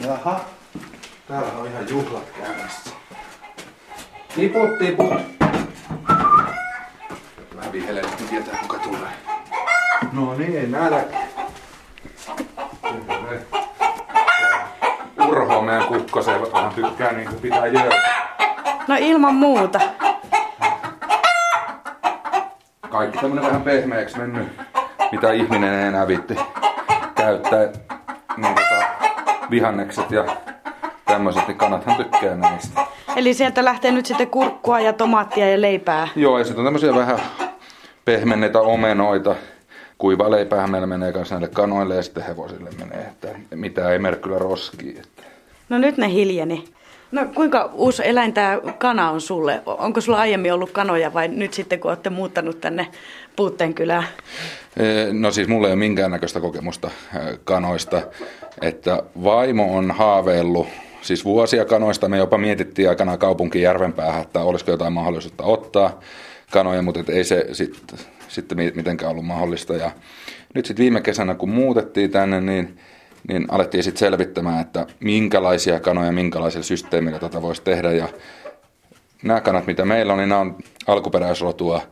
Jaha. Täällä on ihan juhlat käynnissä. Tiput, tiput. Vähän vihelee, niin tietää kuka tulee. No niin, nälkä. Urho meidän kukkoseen vähän tykkää niin kuin pitää jöötä. No ilman muuta. Kaikki tämmönen vähän pehmeäksi mennyt, mitä ihminen ei enää viitti käyttää. Niin tota, vihannekset ja tämmöiset, niin kanathan tykkää näistä. Eli sieltä lähtee nyt sitten kurkkua ja tomaattia ja leipää. Joo, ja sitten on tämmöisiä vähän pehmenneitä omenoita. Kuiva leipäähän meillä menee myös näille kanoille ja sitten hevosille menee, että mitä ei mene kyllä roskiin. Että. No nyt ne hiljeni. No kuinka uusi eläin tämä kana on sulle? Onko sulla aiemmin ollut kanoja vai nyt sitten kun olette muuttanut tänne Puutteenkylään? Ee, No siis mulla ei ole minkäännäköistä kokemusta kanoista, että vaimo on haaveillut siis vuosia kanoista. Me jopa mietittiin aikanaan kaupunki Järvenpäähän, että olisiko jotain mahdollisuutta ottaa kanoja, mutta ei se sitten sit mitenkään ollut mahdollista. Ja nyt sitten viime kesänä, kun muutettiin tänne, niin, niin alettiin sitten selvittämään, että minkälaisia kanoja, minkälaisilla systeemillä tätä voisi tehdä. Ja nämä kanat, mitä meillä on, niin nämä on alkuperäisrotua,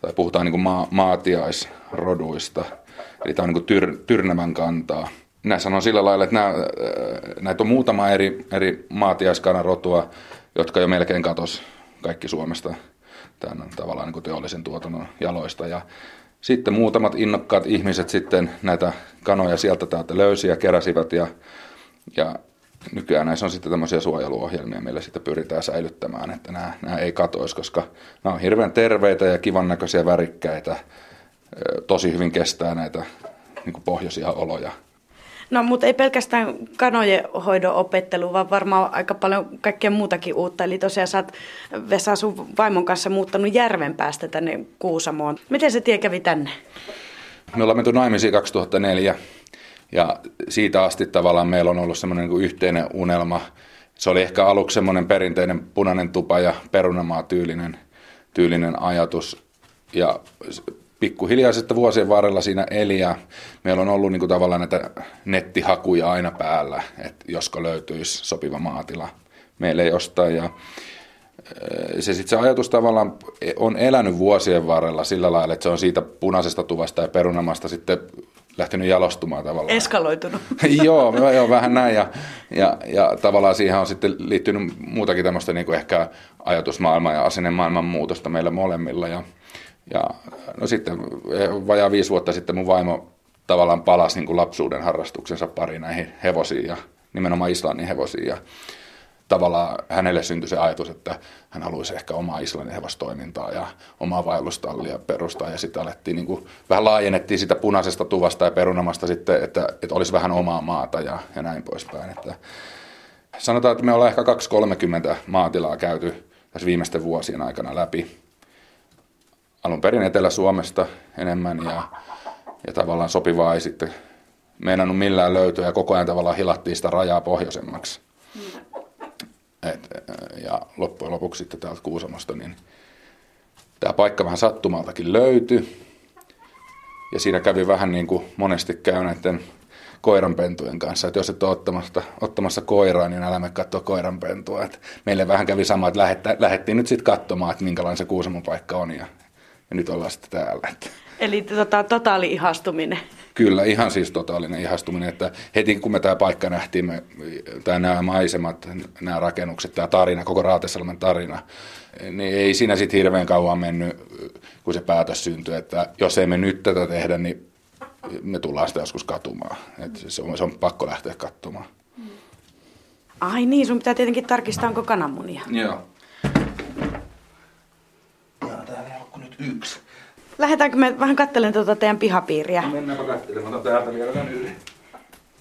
tai puhutaan niin kuin ma- maatiaisroduista. Eli tämä on niin kuin tyr- tyrnävän kantaa. Minä sanon sillä lailla, että nämä, näitä on muutama eri, eri maatiaiskanarotua, jotka jo melkein katos kaikki Suomesta tämän tavallaan niin kuin teollisen tuotannon jaloista. Ja sitten muutamat innokkaat ihmiset sitten näitä kanoja sieltä täältä löysi ja keräsivät ja, ja nykyään näissä on sitten tämmöisiä suojeluohjelmia, millä sitten pyritään säilyttämään, että nämä, nämä ei katoisi, koska nämä on hirveän terveitä ja kivan näköisiä värikkäitä, tosi hyvin kestää näitä niin pohjoisia oloja. No mutta ei pelkästään kanojen hoidon opettelu, vaan varmaan aika paljon kaikkea muutakin uutta. Eli tosiaan sä oot Vesa sun vaimon kanssa muuttanut järven päästä tänne Kuusamoon. Miten se tie kävi tänne? Me ollaan menty naimisiin 2004 ja siitä asti tavallaan meillä on ollut semmoinen niin yhteinen unelma. Se oli ehkä aluksi semmoinen perinteinen punainen tupa ja perunamaa tyylinen, tyylinen ajatus. Ja pikkuhiljaa sitten vuosien varrella siinä eli ja meillä on ollut niin kuin tavallaan näitä nettihakuja aina päällä, että josko löytyisi sopiva maatila meille jostain. Ja se sitten se ajatus tavallaan on elänyt vuosien varrella sillä lailla, että se on siitä punaisesta tuvasta ja perunamasta sitten lähtenyt jalostumaan tavallaan. Eskaloitunut. joo, joo, vähän näin. Ja, ja, ja tavallaan siihen on sitten liittynyt muutakin tämmöistä niin kuin ehkä ajatusmaailman ja asennemaailman muutosta meillä molemmilla. Ja, ja no sitten vajaa viisi vuotta sitten mun vaimo tavallaan palasi niin kuin lapsuuden harrastuksensa pari näihin hevosiin ja nimenomaan Islannin hevosiin. Ja tavallaan hänelle syntyi se ajatus, että hän haluaisi ehkä omaa Islannin hevostoimintaa ja omaa vaellustallia perustaa. Ja sitten alettiin niin kuin, vähän laajennettiin sitä punaisesta tuvasta ja perunamasta sitten, että, että olisi vähän omaa maata ja, ja näin poispäin. Että sanotaan, että me ollaan ehkä 230 maatilaa käyty tässä viimeisten vuosien aikana läpi. Alun perin Etelä-Suomesta enemmän ja, ja tavallaan sopivaa ei sitten meinannut millään löytyä ja koko ajan tavallaan hilattiin sitä rajaa pohjoisemmaksi. Et, ja loppujen lopuksi sitten täältä Kuusamosta, niin tämä paikka vähän sattumaltakin löytyi. Ja siinä kävi vähän niin kuin monesti käy näiden koiranpentujen kanssa, että jos et ole ottamassa, ottamassa koiraa, niin älä mene katsoa koiranpentua. Et meille vähän kävi sama, että lähettä, lähdettiin nyt sitten katsomaan, että minkälainen se Kuusamon paikka on ja, ja nyt ollaan sitten täällä. Eli tota, totaali ihastuminen. Kyllä, ihan siis totaalinen ihastuminen, että heti kun me tämä paikka nähtiin, me, tai nämä maisemat, nämä rakennukset, tämä tarina, koko Raatesalmen tarina, niin ei siinä sitten hirveän kauan mennyt, kun se päätös syntyi, että jos ei me nyt tätä tehdä, niin me tullaan sitä joskus katumaan. Et se, on, se on pakko lähteä katsomaan. Ai niin, sun pitää tietenkin tarkistaa, onko kananmunia. Joo. Ja täällä ei ole kuin nyt yksi. Lähdetäänkö me vähän katselemaan tuota teidän pihapiiriä? Mennäänpä katselemaan. Otan täältä vielä tän yli.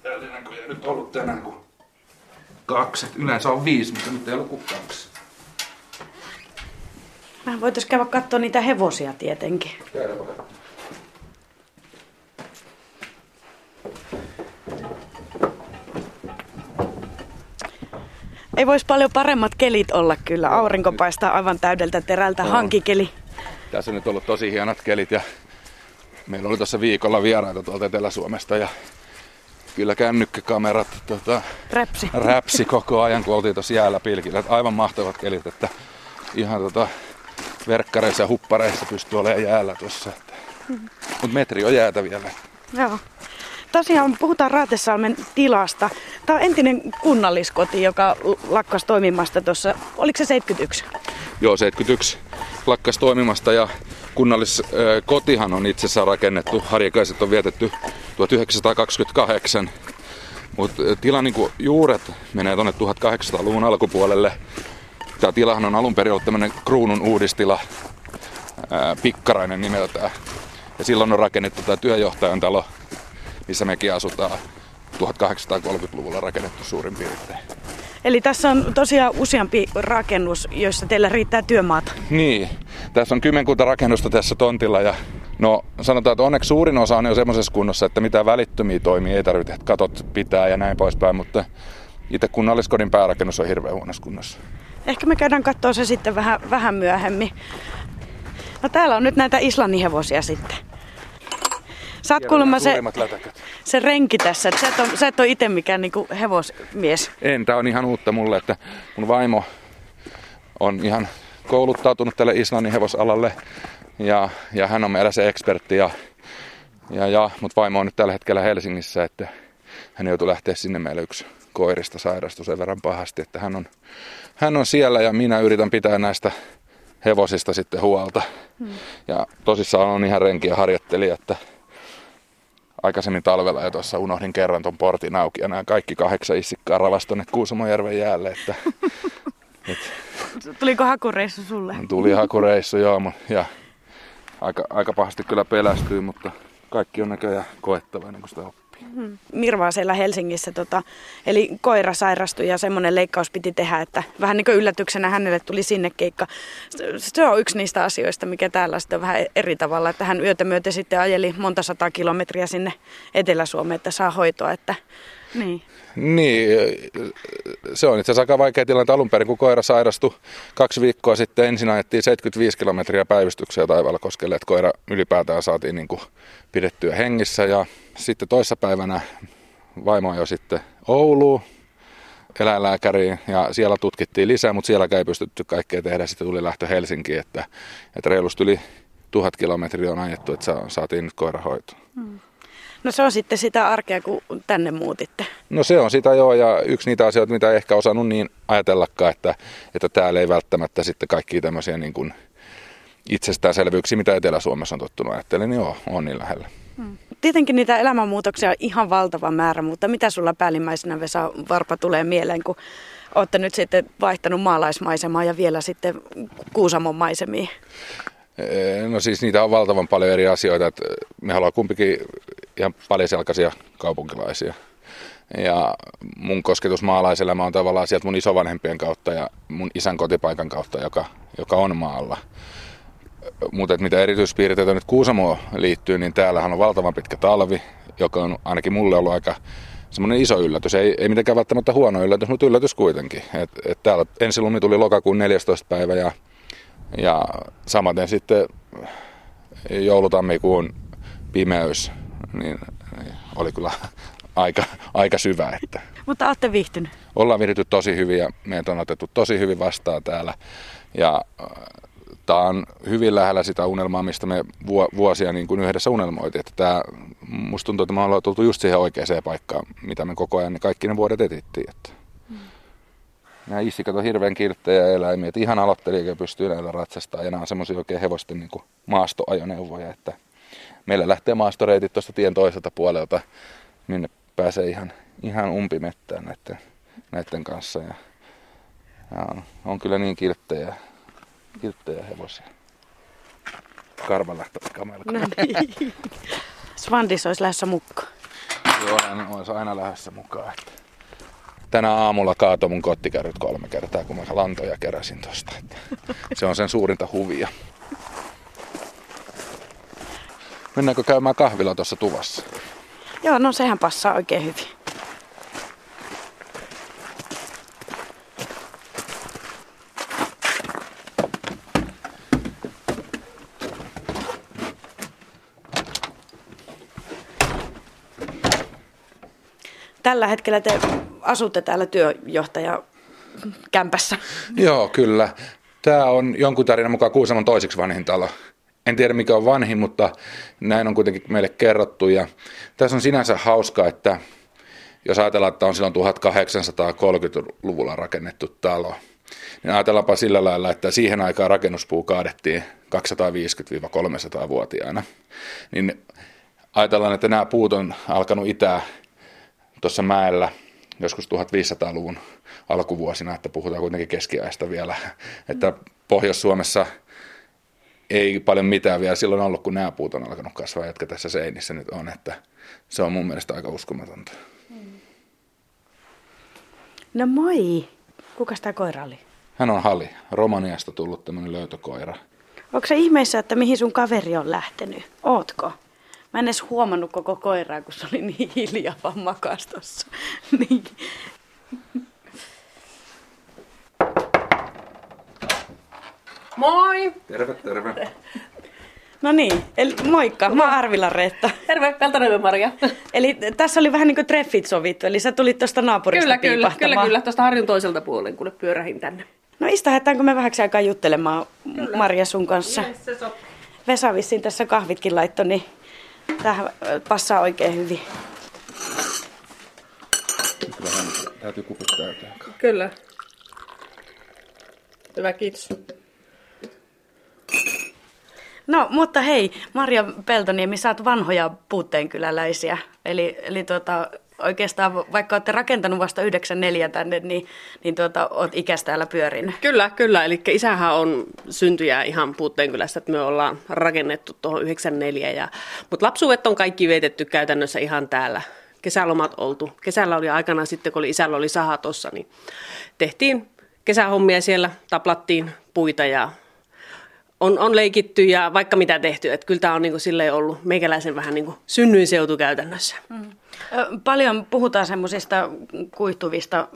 Täältä ei näköjään nyt ollut tänään kuin kaksi. Et Yleensä on viisi, mutta nyt ei ollut kuin kaksi. Vähän voitaisiin käydä katsoa niitä hevosia tietenkin. Käydäänpä katsomaan. Ei voisi paljon paremmat kelit olla kyllä. Aurinko paistaa aivan täydeltä terältä. Hankikeli. Tässä on nyt ollut tosi hienot kelit ja meillä oli tuossa viikolla vieraita tuolta Etelä-Suomesta ja kyllä kännykkäkamerat tota, Räpsi. räpsi koko ajan, kun oltiin tuossa jäällä pilkillä. Että aivan mahtavat kelit, että ihan tota, verkkareissa ja huppareissa pystyy olemaan jäällä tuossa. Mm-hmm. Mutta metri on jäätä vielä. Joo. Tosiaan puhutaan Raatesalmen tilasta. Tämä on entinen kunnalliskoti, joka lakkas toimimasta tuossa, oliko se 71? Joo, 71 lakkas toimimasta ja kunnalliskotihan on itse asiassa rakennettu, harjakaiset on vietetty 1928. Mutta tilan niin juuret menee tuonne 1800-luvun alkupuolelle. Tämä tilahan on alun perin ollut tämmöinen kruunun uudistila, ää, pikkarainen nimeltään. Ja silloin on rakennettu tämä työjohtajan talo, missä mekin asutaan 1830-luvulla rakennettu suurin piirtein. Eli tässä on tosiaan useampi rakennus, joissa teillä riittää työmaata. Niin, tässä on kymmenkunta rakennusta tässä tontilla ja no sanotaan, että onneksi suurin osa on jo semmoisessa kunnossa, että mitään välittömiä toimia ei tarvitse, että katot pitää ja näin poispäin, mutta itse kunnalliskodin päärakennus on hirveän huonossa kunnossa. Ehkä me käydään katsoa se sitten vähän, vähän myöhemmin. No täällä on nyt näitä Islannin hevosia sitten. Sä oot kuulemma se, se renki tässä, sä et ole, sä et ole itse mikään niinku hevosmies. En, tää on ihan uutta mulle, että mun vaimo on ihan kouluttautunut tälle Islannin hevosalalle ja, ja hän on meillä se ekspertti ja, ja, ja mutta vaimo on nyt tällä hetkellä Helsingissä, että hän joutuu lähteä sinne meille yksi koirista sairastu sen verran pahasti, että hän on, hän on siellä ja minä yritän pitää näistä hevosista sitten huolta. Hmm. Ja tosissaan on ihan renkiä harjoittelija, että aikaisemmin talvella ja tuossa unohdin kerran tuon portin auki ja nämä kaikki kahdeksan issikkaa ravasi tuonne Kuusamojärven jäälle. Että, et, Tuliko hakureissu sulle? Tuli hakureissu, joo. Ja aika, aika pahasti kyllä pelästyy, mutta kaikki on näköjään koettava ennen kuin sitä oppii. Mirvaa siellä Helsingissä, tota, eli koira sairastui ja semmoinen leikkaus piti tehdä, että vähän niin kuin yllätyksenä hänelle tuli sinne keikka. Se on yksi niistä asioista, mikä täällä sitten on vähän eri tavalla, että hän yötä myöten sitten ajeli monta sataa kilometriä sinne Etelä-Suomeen, että saa hoitoa, että niin. Niin, se on itse asiassa aika vaikea tilanne alun perin, kun koira sairastui kaksi viikkoa sitten. Ensin ajettiin 75 kilometriä päivystyksiä taivaalla koskelle, että koira ylipäätään saatiin niin kuin pidettyä hengissä. Ja sitten toissapäivänä vaimo jo sitten Ouluun eläinlääkäriin ja siellä tutkittiin lisää, mutta siellä ei pystytty kaikkea tehdä. Sitten tuli lähtö Helsinkiin, että, että reilusti yli tuhat kilometriä on ajettu, että saatiin nyt koira hoitoon. No se on sitten sitä arkea, kun tänne muutitte. No se on sitä joo, ja yksi niitä asioita, mitä ei ehkä osannut niin ajatellakaan, että, että täällä ei välttämättä sitten kaikki tämmöisiä niin kuin itsestäänselvyyksiä, mitä Etelä-Suomessa on tottunut ajattelemaan, niin joo, on niin lähellä. Hmm. Tietenkin niitä elämänmuutoksia on ihan valtava määrä, mutta mitä sulla päällimmäisenä Vesa Varpa tulee mieleen, kun olette nyt sitten vaihtanut maalaismaisemaa ja vielä sitten Kuusamon maisemiin? No siis niitä on valtavan paljon eri asioita. Että me haluamme kumpikin ihan paljon selkaisia kaupunkilaisia. Ja mun kosketus maalaiselämä on tavallaan sieltä mun isovanhempien kautta ja mun isän kotipaikan kautta, joka, joka on maalla. Mutta mitä erityispiirteitä nyt Kuusamoon liittyy, niin täällähän on valtavan pitkä talvi, joka on ainakin mulle ollut aika semmoinen iso yllätys. Ei, ei mitenkään välttämättä huono yllätys, mutta yllätys kuitenkin. Et, et täällä ensi lumi tuli lokakuun 14. päivä ja, ja samaten sitten joulutammikuun pimeys niin, oli kyllä aika, aika syvä. Että. Mutta olette viihtynyt? Ollaan viihdytty tosi hyvin ja meitä on otettu tosi hyvin vastaan täällä. Ja äh, tämä on hyvin lähellä sitä unelmaa, mistä me vuosia niin kuin yhdessä unelmoitiin. Että tämä, musta tuntuu, että me ollaan tultu just siihen oikeaan paikkaan, mitä me koko ajan kaikki ne vuodet etittiin. Että. Nämä issikat on hirveän kilttejä eläimiä, että ihan aloittelijakin pystyy näillä ratsastaa ja nämä on semmoisia oikein hevosten niin kuin maastoajoneuvoja, että meillä lähtee maastoreitit tuosta tien toiselta puolelta, minne pääsee ihan, ihan umpimettään näiden, näiden kanssa. Ja, ja on, on, kyllä niin kilttejä, kilttejä hevosia. Karva lähtee kamelko. No niin. Svandis olisi lähdössä mukaan. Joo, hän olisi aina lähdössä mukaan. Että tänä aamulla kaatoi mun kottikärryt kolme kertaa, kun mä lantoja keräsin tosta. Se on sen suurinta huvia. Mennäänkö käymään kahvilla tuossa tuvassa? Joo, no sehän passaa oikein hyvin. tällä hetkellä te asutte täällä työjohtaja kämpässä. Joo, kyllä. Tämä on jonkun tarinan mukaan Kuusamon toiseksi vanhin talo. En tiedä mikä on vanhin, mutta näin on kuitenkin meille kerrottu. Ja tässä on sinänsä hauska, että jos ajatellaan, että on silloin 1830-luvulla rakennettu talo, niin ajatellaanpa sillä lailla, että siihen aikaan rakennuspuu kaadettiin 250-300-vuotiaana. Niin ajatellaan, että nämä puut on alkanut itää tuossa mäellä joskus 1500-luvun alkuvuosina, että puhutaan kuitenkin keskiajasta vielä, että Pohjois-Suomessa ei paljon mitään vielä silloin ollut, kun nämä puut on alkanut kasvaa, jotka tässä seinissä nyt on, että se on mun mielestä aika uskomatonta. No moi! Kuka tämä koira oli? Hän on Hali, Romaniasta tullut tämmöinen löytökoira. Onko se ihmeessä, että mihin sun kaveri on lähtenyt? Ootko? Mä en edes huomannut koko koiraa, kun se oli niin hiljaa vaan makas tossa. niin. Moi! Terve, terve. No niin, eli moikka, mä oon Arvila Reetta. Terve, Peltonen Maria. Eli tässä oli vähän niin kuin treffit sovittu, eli sä tulit tuosta naapurista Kyllä, kyllä, kyllä, kyllä. Tuosta harjun toiselta puolen, kun pyörähin tänne. No istuhetaanko me vähäksi aikaa juttelemaan Kyllä. Maria sun kanssa? Yes, se sopii. Vesa vissiin tässä kahvitkin laittoi, niin tähän passaa oikein hyvin. Vähän täytyy kupit täyteen. Kyllä. Hyvä, kiitos. No, mutta hei, Maria Peltoniemi, sä oot vanhoja puutteenkyläläisiä. Eli, eli tuota, oikeastaan vaikka olette rakentanut vasta 94 tänne, niin, niin tuota, oot ikäs täällä pyörinyt. Kyllä, kyllä. Eli isähän on syntyjä ihan Puutteenkylästä, että me ollaan rakennettu tuohon 94. Ja, mutta lapsuudet on kaikki vietetty käytännössä ihan täällä. Kesälomat oltu. Kesällä oli aikana sitten, kun oli, isällä oli saha tuossa, niin tehtiin kesähommia siellä, taplattiin puita ja on, on leikitty ja vaikka mitä tehty. Että kyllä tämä on niin kuin silleen ollut meikäläisen vähän niin kuin synnyinseutu käytännössä. Ö, Paljon puhutaan semmoisista kuihtuvista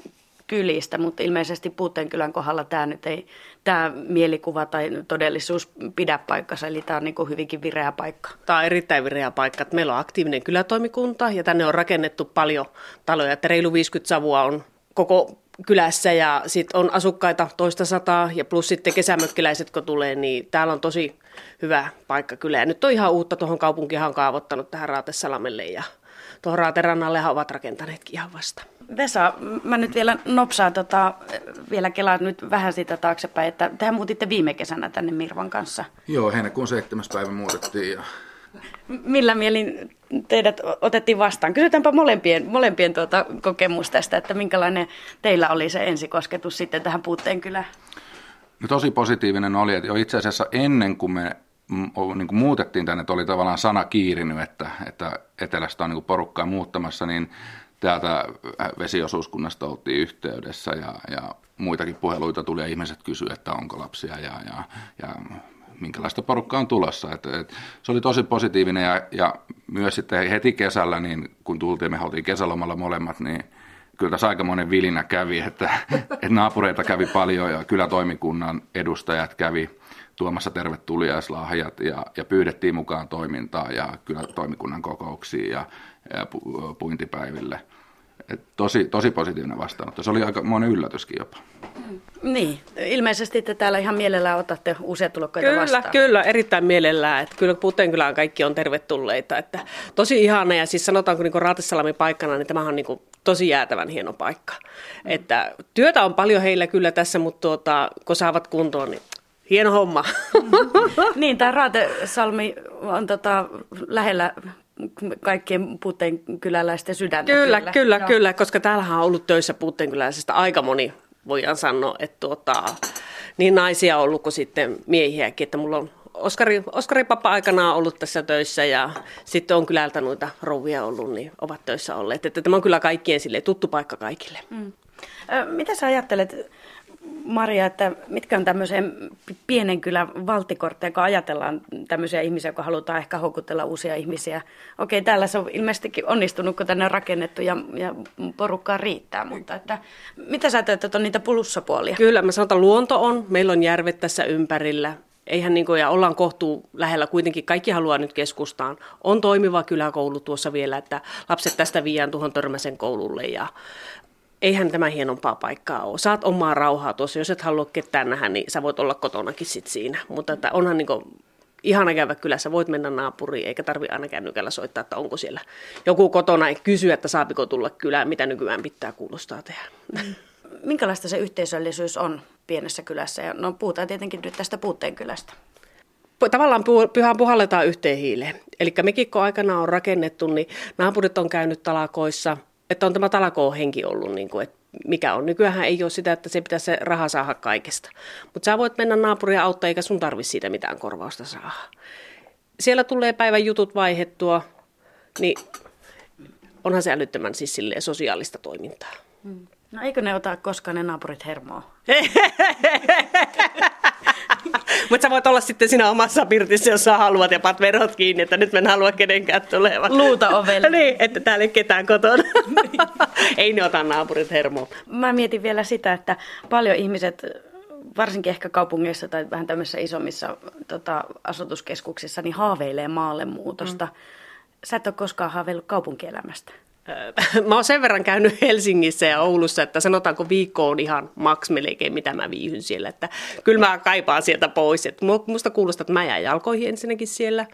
kylistä, mutta ilmeisesti Puutteenkylän kohdalla tämä nyt ei, tämä mielikuva tai todellisuus pidä paikkansa, eli tämä on niin hyvinkin vireä paikka. Tämä on erittäin vireä paikka. että Meillä on aktiivinen kylätoimikunta ja tänne on rakennettu paljon taloja. Että reilu 50 savua on koko kylässä ja sitten on asukkaita toista sataa ja plus sitten kesämökkiläiset kun tulee, niin täällä on tosi hyvä paikka kyllä. Ja nyt on ihan uutta tuohon kaupunkihan on kaavoittanut tähän Raatesalamelle ja tuohon Raaterannallehan ovat rakentaneetkin ihan vasta. Vesa, mä nyt vielä nopsaan tota, vielä kelaan nyt vähän sitä taaksepäin, että tehän muutitte viime kesänä tänne Mirvan kanssa. Joo, heinäkuun 7. päivä muutettiin ja Millä mielin teidät otettiin vastaan? Kysytäänpä molempien, molempien tuota kokemus tästä, että minkälainen teillä oli se ensikosketus sitten tähän puutteen kylään? No tosi positiivinen oli, että jo itse asiassa ennen kuin me niin kuin muutettiin tänne, että oli tavallaan sana kiirinyt, että, että etelästä on niin kuin porukkaa muuttamassa, niin täältä vesiosuuskunnasta oltiin yhteydessä ja, ja muitakin puheluita tuli ja ihmiset kysyivät, että onko lapsia ja, ja, ja minkälaista porukkaa on tulossa. Et, et, se oli tosi positiivinen ja, ja myös sitten heti kesällä, niin kun tultiin, me oltiin kesälomalla molemmat, niin kyllä tässä aikamoinen vilinä kävi, että, että naapureita kävi paljon ja kylätoimikunnan edustajat kävi tuomassa tervetuliaislahjat ja, ja pyydettiin mukaan toimintaa ja kylätoimikunnan kokouksiin ja, ja pu, puintipäiville. Et tosi, tosi positiivinen vastaanotto. Se oli aika monen yllätyskin jopa. Niin, ilmeisesti te täällä ihan mielellään otatte uusia tulokkaita Kyllä, vastaan. kyllä, erittäin mielellään. Että kyllä Puutteenkylään kaikki on tervetulleita. Että tosi ihana ja siis sanotaanko niin Raatesalamin paikkana, niin tämähän on niin tosi jäätävän hieno paikka. Mm. Että työtä on paljon heillä kyllä tässä, mutta tuota, kun saavat kuntoon, niin hieno homma. Niin, tämä Raatesalmi on tota, lähellä kaikkien puutteen kyläläisten sydäntä. Kyllä, kyllä, kyllä, Joo. kyllä, koska täällähän on ollut töissä Puutteenkyläisestä aika moni, voidaan sanoa, että tuota, niin naisia on ollut kuin sitten miehiäkin, että mulla on Oskari, Oskari Pappa aikanaan ollut tässä töissä ja sitten on kylältä noita rouvia ollut, niin ovat töissä olleet. Että tämä on kyllä kaikkien sille tuttu paikka kaikille. Mm. Ö, Mitä sä ajattelet, Maria, että mitkä on tämmöisen pienen kylän valtikortteja, kun ajatellaan tämmöisiä ihmisiä, jotka halutaan ehkä houkutella uusia ihmisiä. Okei, täällä se on ilmeisestikin onnistunut, kun tänne on rakennettu ja, ja porukkaa riittää, mutta että, mitä sä ajattelet, että on niitä plussapuolia? Kyllä, mä sanon, että luonto on. Meillä on järvet tässä ympärillä. eihän niin kuin, ja ollaan kohtuu lähellä kuitenkin, kaikki haluaa nyt keskustaan. On toimiva kyläkoulu tuossa vielä, että lapset tästä viiään tuohon Törmäsen koululle ja eihän tämä hienompaa paikkaa ole. Saat omaa rauhaa tuossa, jos et halua ketään nähdä, niin sä voit olla kotonakin sit siinä. Mutta että onhan niin kuin, ihana käydä kylässä, voit mennä naapuriin, eikä tarvi aina kännykällä soittaa, että onko siellä joku kotona, ja kysyä, että saapiko tulla kylään, mitä nykyään pitää kuulostaa tehdä. Minkälaista se yhteisöllisyys on pienessä kylässä? Ja no puhutaan tietenkin nyt tästä puutteen kylästä. Tavallaan pyhään puhalletaan yhteen hiileen. Eli mekikko aikana on rakennettu, niin naapurit on käynyt talakoissa, että on tämä talakoo henki ollut, niin kuin, että mikä on. Nykyään ei ole sitä, että se pitäisi se raha saada kaikesta. Mutta sä voit mennä naapuria auttaa, eikä sun tarvi siitä mitään korvausta saada. Siellä tulee päivän jutut vaihettua, niin onhan se älyttömän siis sosiaalista toimintaa. Hmm. No eikö ne ota koskaan ne naapurit hermoa? Mutta sä voit olla sitten siinä omassa pirtissä, jos sä haluat ja pat verot kiinni, että nyt mä en halua kenenkään tulevan. Luuta ovelle. niin, että täällä ei ketään kotona. ei ne ota naapurit hermoa. Mä mietin vielä sitä, että paljon ihmiset varsinkin ehkä kaupungeissa tai vähän tämmöisissä isommissa tota, asutuskeskuksissa, niin haaveilee maalle muutosta. Mm. Sä et ole koskaan haaveillut kaupunkielämästä. Mä oon sen verran käynyt Helsingissä ja Oulussa, että sanotaanko viikko on ihan maks melkein, mitä mä viihyn siellä. Että kyllä mä kaipaan sieltä pois. Että musta kuulostaa, että mä jään jalkoihin ensinnäkin siellä.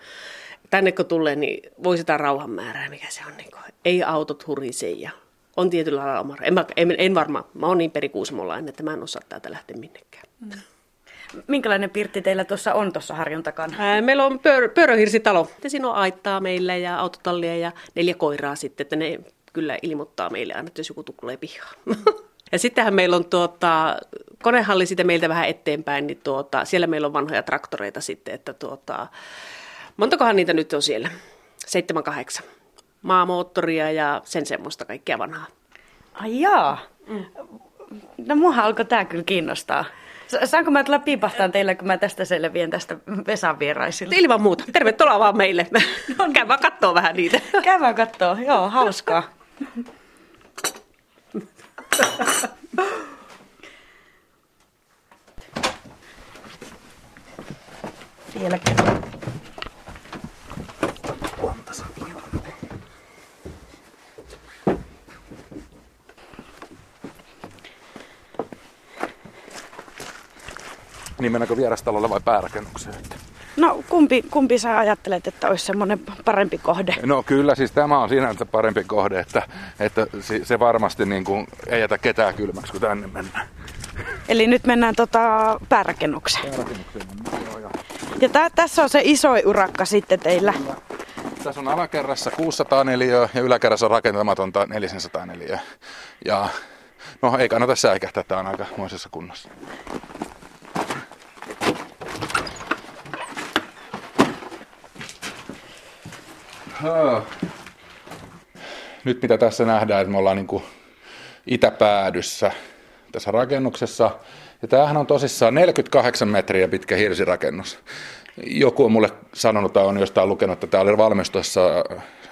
Tänne kun tulee, niin voi sitä rauhan määrää, mikä se on. Niin kuin, ei autot hurise ja on tietyllä lailla oma. En, en, en varmaan, mä oon niin perikuusmolainen, että mä en osaa täältä lähteä minnekään. Mm. Minkälainen pirtti teillä tuossa on tuossa harjon takana? Ää, meillä on pyör, pyöröhirsitalo. Siinä on aittaa meillä ja autotallia ja neljä koiraa sitten, että ne kyllä ilmoittaa meille aina, että jos joku tulee pihaan. ja sittenhän meillä on tuota, konehalli sitten meiltä vähän eteenpäin, niin tuota, siellä meillä on vanhoja traktoreita sitten, että tuota, montakohan niitä nyt on siellä? Seitsemän, kahdeksan. Maamoottoria ja sen semmoista kaikkea vanhaa. Ai jaa. Mm. No mua alkoi tämä kyllä kiinnostaa. Saanko mä tulla piipahtaan teille, kun mä tästä selviän tästä Vesan vieraisilta? Ilman muuta. Tervetuloa vaan meille. No, Käy vaan kattoo vähän niitä. Käy vaan kattoo. Joo, hauskaa. Vielä kerran. Niin mennäänkö vierastalolle vai päärakennukseen? No kumpi, kumpi sä ajattelet, että olisi semmoinen parempi kohde? No kyllä, siis tämä on sinänsä parempi kohde, että, että se varmasti niin kuin ei jätä ketään kylmäksi, kun tänne mennään. Eli nyt mennään tota päärakennukseen. Päärakennukseen joo, ja... ja tä, tässä on se iso urakka sitten teillä. Kyllä. Tässä on alakerrassa 600 neliöä ja yläkerrassa on rakentamatonta 400 neliöä. Ja no ei kannata säikähtää, tämä on aika moisessa kunnossa. Nyt mitä tässä nähdään, että me ollaan niin kuin itäpäädyssä tässä rakennuksessa. Ja tämähän on tosissaan 48 metriä pitkä hirsirakennus. Joku on mulle sanonut tai on jostain lukenut, että tämä oli valmistuessa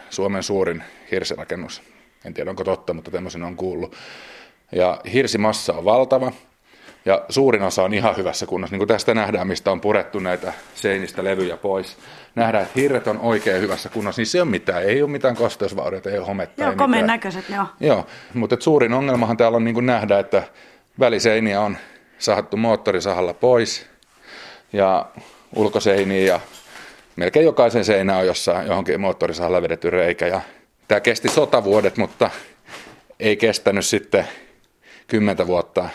Suomen suurin hirsirakennus. En tiedä onko totta, mutta tämmöisen on kuullut. Ja hirsimassa on valtava. Ja suurin osa on ihan hyvässä kunnossa. Niin kuin tästä nähdään, mistä on purettu näitä seinistä levyjä pois. Nähdään, että hirret on oikein hyvässä kunnossa. Niin se on mitään. Ei ole mitään kosteusvaurioita, ei ole hometta. Joo, komeen näköiset, joo. Joo, mutta suurin ongelmahan täällä on niin kuin nähdä, että väliseiniä on sahattu moottorisahalla pois. Ja ulkoseiniä ja melkein jokaisen seinä on jossain johonkin moottorisahalla vedetty reikä. Ja tämä kesti sotavuodet, mutta ei kestänyt sitten kymmentä vuotta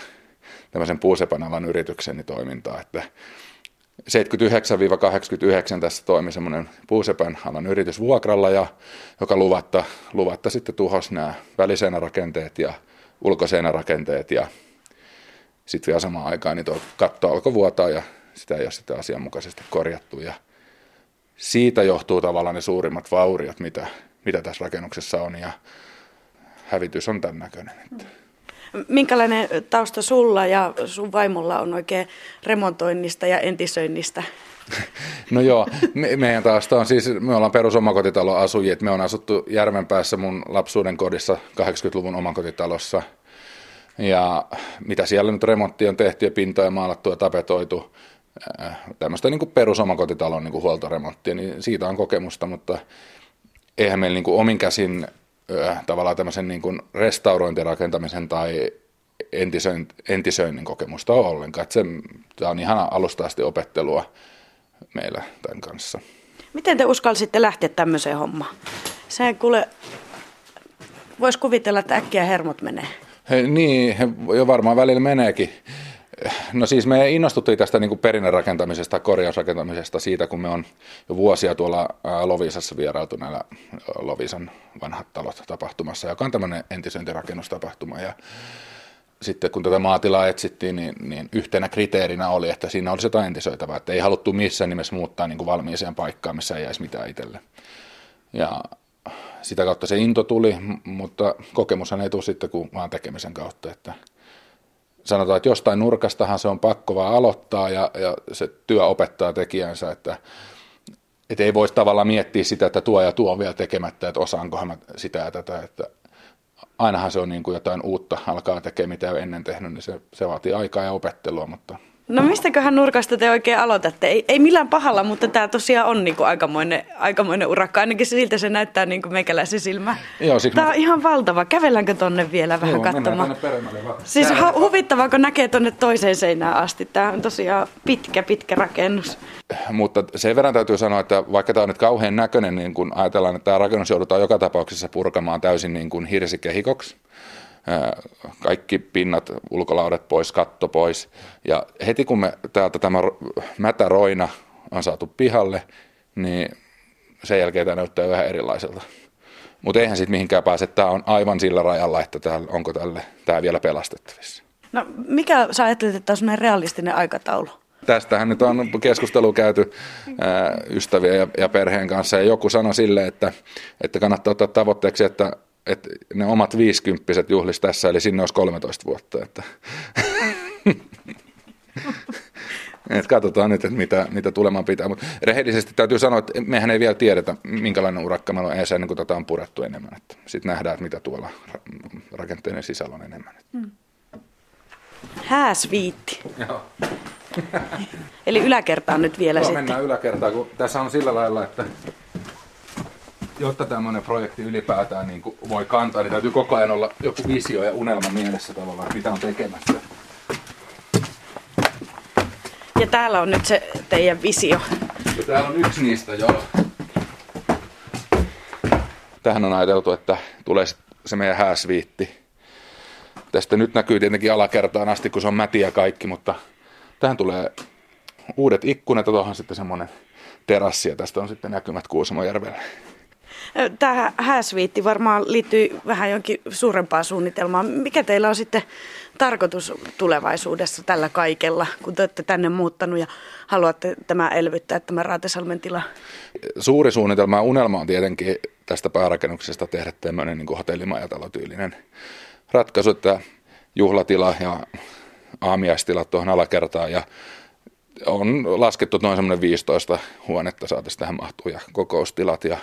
tämmöisen puusepanalan yritykseni toimintaa, että 79-89 tässä toimi semmoinen puusepän alan yritys vuokralla, ja, joka luvatta, luvatta sitten tuhos nämä väliseinärakenteet ja ulkoseinärakenteet ja sitten vielä samaan aikaan niin tuo katto alkoi vuotaa ja sitä ei ole sitten asianmukaisesti korjattu ja siitä johtuu tavallaan ne suurimmat vauriot, mitä, mitä tässä rakennuksessa on ja hävitys on tämän näköinen. Että. Minkälainen tausta sulla ja sun vaimolla on oikein remontoinnista ja entisöinnistä? No joo, me, meidän tausta on siis, me ollaan perusomakotitalon asujia, me on asuttu Järvenpäässä mun lapsuuden kodissa 80-luvun omakotitalossa. Ja mitä siellä nyt remontti on tehty ja pintoja maalattu ja tapetoitu, tämmöistä niin kuin perusomakotitalon niin kuin huoltoremonttia, niin siitä on kokemusta, mutta eihän meillä niin kuin omin käsin tavallaan tämmöisen niin kuin restaurointirakentamisen tai entisöin, entisöinnin kokemusta ole ollenkaan. Että se, tämä on ihan alusta asti opettelua meillä tämän kanssa. Miten te uskalsitte lähteä tämmöiseen hommaan? Sehän kuule, voisi kuvitella, että äkkiä hermot menee. He, niin, he, jo varmaan välillä meneekin. No siis me innostuttiin tästä niin kuin perinnerakentamisesta, korjausrakentamisesta siitä, kun me on jo vuosia tuolla Lovisassa vierailtu näillä Lovisan vanhat talot tapahtumassa, joka on tämmöinen entisöintirakennnustapahtuma. Ja sitten kun tätä maatilaa etsittiin, niin, niin yhtenä kriteerinä oli, että siinä olisi jotain entisöitävää, että ei haluttu missään nimessä muuttaa niin valmiiseen paikkaan, missä ei jäisi mitään itselle. Ja sitä kautta se into tuli, mutta kokemushan ei tule sitten kuin vaan tekemisen kautta, että sanotaan, että jostain nurkastahan se on pakko vaan aloittaa ja, ja se työ opettaa tekijänsä, että, että ei voisi tavallaan miettiä sitä, että tuo ja tuo on vielä tekemättä, että osaankohan mä sitä ja tätä, että ainahan se on niin kuin jotain uutta alkaa tekemään, mitä ei ole ennen tehnyt, niin se, se vaatii aikaa ja opettelua, mutta No mistäköhän nurkasta te oikein aloitatte? Ei, ei millään pahalla, mutta tämä tosiaan on niinku aikamoinen, aikamoinen urakka. Ainakin siltä se näyttää niinku meikäläisen silmä. Joo, tämä on ihan valtava. Kävelläänkö tonne vielä vähän Joo, katsomaan? Siis hu- huvittavaa, kun näkee tonne toiseen seinään asti. Tämä on tosiaan pitkä, pitkä rakennus. Mutta sen verran täytyy sanoa, että vaikka tämä on nyt kauhean näköinen, niin kun ajatellaan, että tämä rakennus joudutaan joka tapauksessa purkamaan täysin niin kuin hirsikehikoksi kaikki pinnat, ulkolaudet pois, katto pois. Ja heti kun me täältä tämä mätäroina on saatu pihalle, niin sen jälkeen tämä näyttää vähän erilaiselta. Mutta eihän sitten mihinkään pääse. Tämä on aivan sillä rajalla, että täällä, onko tälle, tämä vielä pelastettavissa. No mikä sä ajattelet, että on realistinen aikataulu? Tästähän nyt on keskustelu käyty ää, ystävien ja, ja perheen kanssa ja joku sanoi sille, että, että kannattaa ottaa tavoitteeksi, että että ne omat viisikymppiset juhlis tässä, eli sinne olisi 13 vuotta. Että. Et katsotaan nyt, että mitä, mitä tulemaan pitää. Mutta rehellisesti täytyy sanoa, että mehän ei vielä tiedetä, minkälainen urakka meillä on edes ennen kuin tätä on purettu enemmän. Sitten nähdään, että mitä tuolla rakenteiden sisällä on enemmän. Hmm. Hääsviitti. Joo. Eli yläkertaan nyt vielä Joo, sitten. mennään yläkertaan, kun tässä on sillä lailla, että jotta tämmöinen projekti ylipäätään niin kuin voi kantaa, niin täytyy koko ajan olla joku visio ja unelma mielessä tavallaan, että mitä on tekemässä. Ja täällä on nyt se teidän visio. Ja täällä on yksi niistä, joo. Tähän on ajateltu, että tulee se meidän hääsviitti. Tästä nyt näkyy tietenkin alakertaan asti, kun se on mätiä kaikki, mutta tähän tulee uudet ikkunat ja tuohon sitten semmoinen terassi ja tästä on sitten näkymät Kuusamojärvelle. Tämä hääsviitti varmaan liittyy vähän jonkin suurempaan suunnitelmaan. Mikä teillä on sitten tarkoitus tulevaisuudessa tällä kaikella, kun te olette tänne muuttanut ja haluatte tämä elvyttää, tämä Raatesalmen tila? Suuri suunnitelma ja unelma on tietenkin tästä päärakennuksesta tehdä tämmöinen niin hotellimajatalotyylinen ratkaisu, että juhlatila ja aamiaistilat tuohon alakertaan ja on laskettu noin semmoinen 15 huonetta saataisiin tähän mahtuu ja kokoustilat ja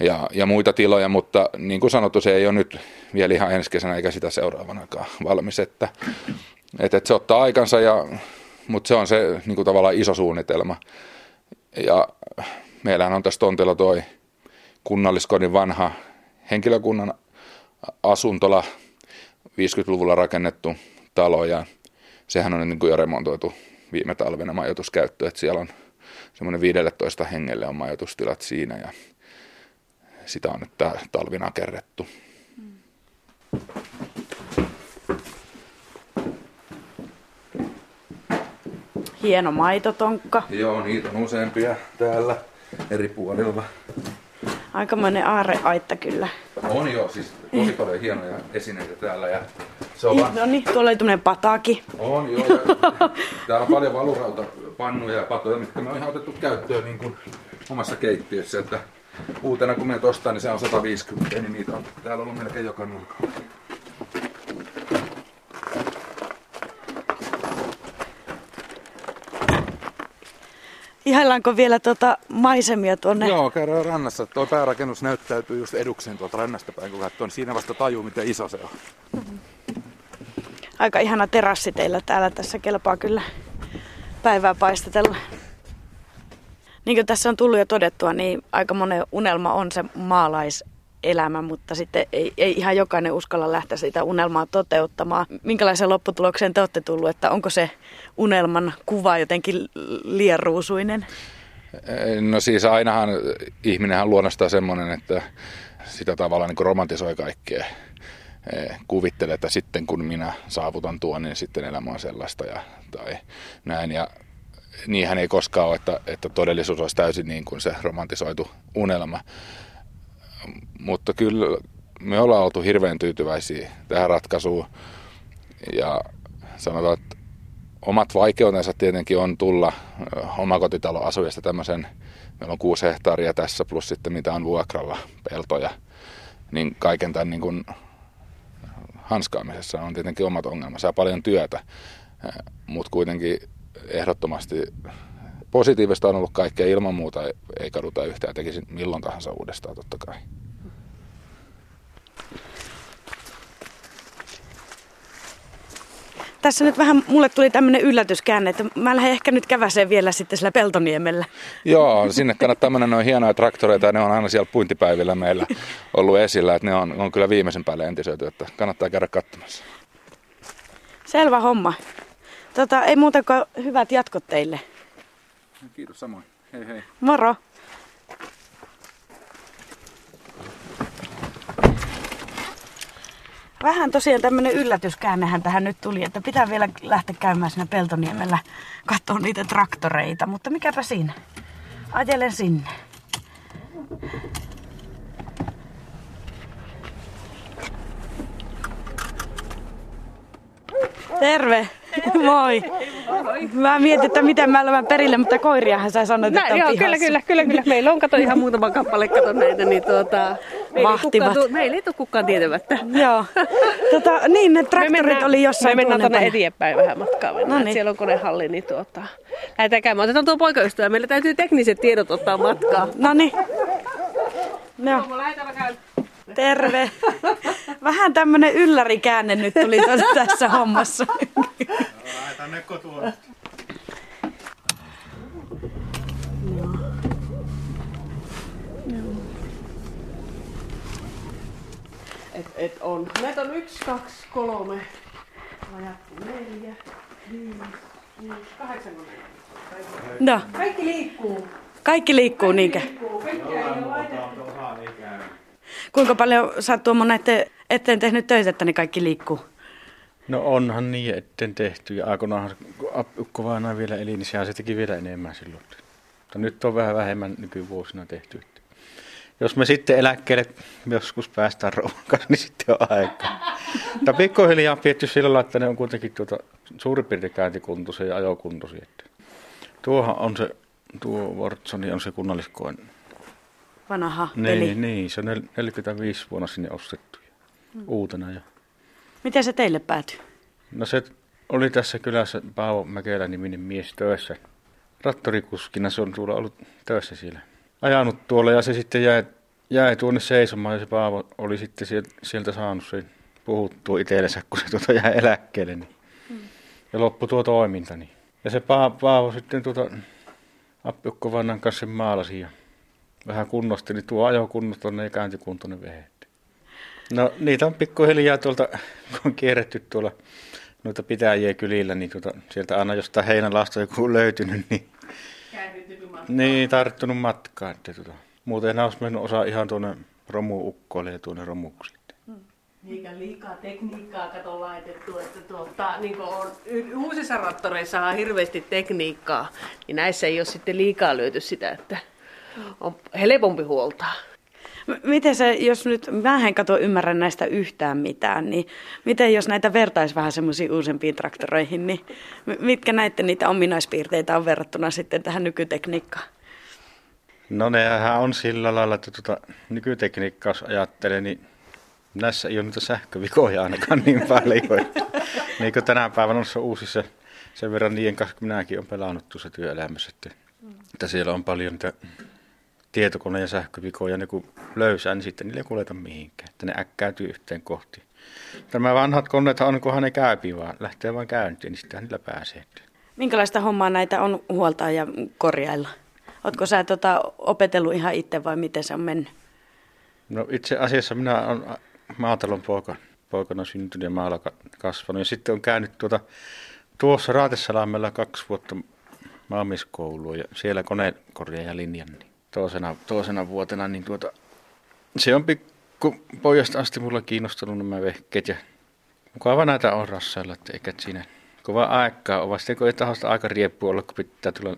ja, ja muita tiloja, mutta niin kuin sanottu, se ei ole nyt vielä ihan ensi kesänä eikä sitä seuraavanakaan valmis, että, että, että se ottaa aikansa, ja, mutta se on se niin kuin tavallaan iso suunnitelma. Ja meillähän on tässä tontilla toi kunnalliskodin vanha henkilökunnan asuntola, 50-luvulla rakennettu talo ja sehän on niin kuin jo remontoitu viime talvena majoituskäyttö, että siellä on semmoinen 15 hengelle on majoitustilat siinä ja sitä on nyt talvina kerretty. Hieno maitotonkka. Joo, niitä on useampia täällä eri puolilla. Aikamoinen aareaitta kyllä. On joo, siis tosi paljon hienoja esineitä täällä. Ja se on niin, no niin, tuolla oli tämmöinen pataki. On joo, ja täällä on paljon valurauta pannuja ja patoja, mitkä me on ihan otettu käyttöön niin kuin omassa keittiössä. Että uutena kun menet ostaa, niin se on 150, niin niitä on täällä ollut melkein joka nurkalla. Ihaillaanko vielä tuota maisemia tuonne? Joo, käydään rannassa. Tuo päärakennus näyttäytyy just edukseen tuolta rannasta päin, kun katsoo, niin siinä vasta tajuu, miten iso se on. Aika ihana terassi teillä täällä tässä kelpaa kyllä päivää paistatella. Niin kuin tässä on tullut jo todettua, niin aika monen unelma on se maalaiselämä, mutta sitten ei, ei ihan jokainen uskalla lähteä sitä unelmaa toteuttamaan. Minkälaisen lopputulokseen te olette tullut, että onko se unelman kuva jotenkin liian ruusuinen? No siis ainahan ihminenhän luonnostaan semmoinen, että sitä tavallaan niin romantisoi kaikkea. Kuvittelee, että sitten kun minä saavutan tuon, niin sitten elämä on sellaista ja, tai näin. Ja niinhän ei koskaan ole, että, että todellisuus olisi täysin niin kuin se romantisoitu unelma. Mutta kyllä me ollaan oltu hirveän tyytyväisiä tähän ratkaisuun ja sanotaan, että omat vaikeutensa tietenkin on tulla omakotitalon asujasta tämmöisen, meillä on kuusi hehtaaria tässä plus sitten mitä on vuokralla peltoja, niin kaiken tämän niin kuin hanskaamisessa on tietenkin omat ongelmansa ja paljon työtä, mutta kuitenkin ehdottomasti positiivista on ollut kaikkea ilman muuta, ei kaduta yhtään, tekisin milloin tahansa uudestaan totta kai. Tässä nyt vähän mulle tuli tämmöinen yllätyskäänne, että mä lähden ehkä nyt käväseen vielä sitten sillä Peltoniemellä. Joo, sinne kannattaa mennä noin hienoja traktoreita ja ne on aina siellä puintipäivillä meillä ollut esillä, että ne on, on kyllä viimeisen päälle entisöity, että kannattaa käydä katsomassa. Selvä homma. Tota, ei muuta kuin hyvät jatkot teille. Kiitos samoin. Hei hei. Moro. Vähän tosiaan tämmöinen yllätyskäännehän tähän nyt tuli, että pitää vielä lähteä käymään siinä Peltoniemellä katsoa niitä traktoreita, mutta mikäpä siinä. Ajelen sinne. Terve. Moi. Mä mietin, että miten mä lämän perille, mutta koiriahan sä sanoit, että on joo, pihassa. kyllä, kyllä, kyllä, kyllä. Meillä on kato ihan muutama kappale, kato näitä, niin tuota, Vahtivat. meillä ei tule kukaan tietämättä. Joo. Tota, niin, ne traktorit oli jossain Me mennään tuonne eteenpäin vähän matkaa. Mennään. No niin. Siellä on konehalli, niin tuota, lähdetään käymään. Otetaan tuo poikaystävä. Meillä täytyy tekniset tiedot ottaa matkaa. No niin. No, terve. Vähän tämmönen yllärikäänne nyt tuli tässä hommassa. Lähetään ne kotua. Et, et on. Näitä on yksi, kaksi, kolme, rajattu neljä, viisi, kuusi, kahdeksan koneita. No, Kaikki liikkuu. kaikki liikkuu niinkö? Liikkuu. Kaikki ei käy. Kuinka paljon sä oot eteen, eteen tehnyt töitä, että ne kaikki liikkuu? No onhan niin etten tehty ja aikoinaanhan kun ukko vainaa vielä eli, niin sehän se teki vielä enemmän silloin. Mutta nyt on vähän vähemmän nykyvuosina tehty. Jos me sitten eläkkeelle joskus päästään rouvan kanssa, niin sitten on aikaa. Mutta pikkuhiljaa on pietty sillä lailla, että ne on kuitenkin tuota, suurin piirtein käyntikuntoisia ja ajokuntoisia. Tuohan on se, tuo Wortsoni on se kunnalliskoen. Vanha peli. Niin, niin, se on nel- 45 vuonna sinne ostettu uutena. Ja Miten se teille päätyi? No se oli tässä kylässä Paavo Mäkelä niminen mies töissä. Trattorikuskina se on tuolla ollut töissä siellä. Ajanut tuolla ja se sitten jäi, jäi tuonne seisomaan ja se Paavo oli sitten sieltä, saanut sen puhuttua itsellensä, kun se tuota jäi eläkkeelle. Niin. Ja loppui tuo toiminta. Niin. Ja se Paavo, Paavo sitten tuota appiukko vannan kanssa maalasi ja vähän kunnosti, niin tuo ajokunnostoinen ja käyntikuntoinen vehe. No niitä on pikkuhiljaa tuolta, kun on kierretty tuolla noita pitäjiä kylillä, niin tuota, sieltä aina jostain heinälasta joku löytynyt, niin, niin tarttunut matkaa. Että tuota, muuten nämä olisi mennyt osa ihan tuonne romuukkoille ja tuonne romuksi. Eikä liikaa tekniikkaa kato laitettu, että tuota, niin on, uusissa rattoreissa on hirveästi tekniikkaa, niin näissä ei ole sitten liikaa löyty sitä, että on helpompi huoltaa. Miten se, jos nyt, mä en kato ymmärrä näistä yhtään mitään, niin miten jos näitä vertaisi vähän semmoisiin uusimpiin traktoreihin, niin mitkä näette niitä ominaispiirteitä on verrattuna sitten tähän nykytekniikkaan? No nehän on sillä lailla, että tuota, nykytekniikkaa jos ajattelee, niin näissä ei ole niitä sähkövikoja ainakaan niin paljon. Niin kuin tänä päivänä noissa uusissa, sen verran niiden kanssa, kun minäkin olen pelannut tuossa työelämässä, että, että siellä on paljon niitä tietokone- ja sähkövikoja, ne kun löysää, niin sitten niille ei kuljeta mihinkään, että ne äkkäytyy yhteen kohti. Tämä vanhat koneet on, kunhan ne käypi vaan, lähtee vain käyntiin, niin sittenhän niillä pääsee. Minkälaista hommaa näitä on huoltaa ja korjailla? Oletko sä tota, opetellut ihan itse vai miten se on mennyt? No itse asiassa minä olen maatalon poika, poikana syntynyt ja maalla kasvanut. Ja sitten on käynyt tuota, tuossa Raatesalammella kaksi vuotta maamieskoulua ja siellä konekorjaaja linjan. Niin toisena, toisena vuotena, niin tuota, se on pikku pojasta asti mulla kiinnostunut nämä vehkeet ja mukava näitä on rassailla, että eikä siinä kova aikaa ole. Sitten kun ei tahosta aika rieppu olla, kun pitää tulla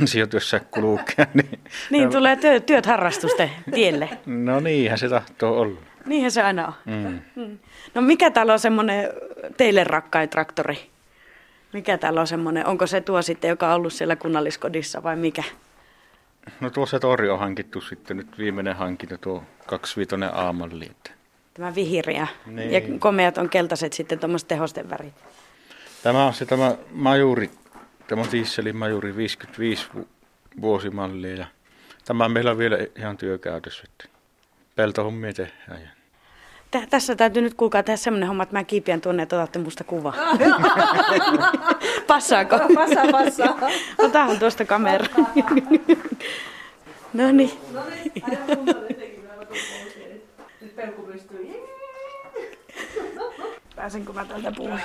ansiotyössä kulkea. Niin, niin tulee työ, työt harrastusten tielle. No niinhän se tahtoo olla. Niinhän se aina on. Mm. mm. No mikä täällä on semmoinen teille rakkain traktori? Mikä täällä on semmoinen? Onko se tuo sitten, joka on ollut siellä kunnalliskodissa vai mikä? No tuossa tori on hankittu sitten nyt viimeinen hankinta, tuo 25 aamalli. Tämä vihreä. Niin. Ja komeat on keltaiset sitten tuommoiset tehosten värit. Tämä on se tämä majuri, tämä on dieselin majuri 55 vuosimallia ja tämä meillä on vielä ihan työkäytössä. Peltohommia tehdään. Tä, tässä täytyy nyt kuulkaa tehdä semmoinen homma, että mä kiipiän tuonne, että otatte musta kuva. Passaako? Passaa, passaa. Otahan tuosta kamera. no niin. Pääsenkö mä tältä puhumaan?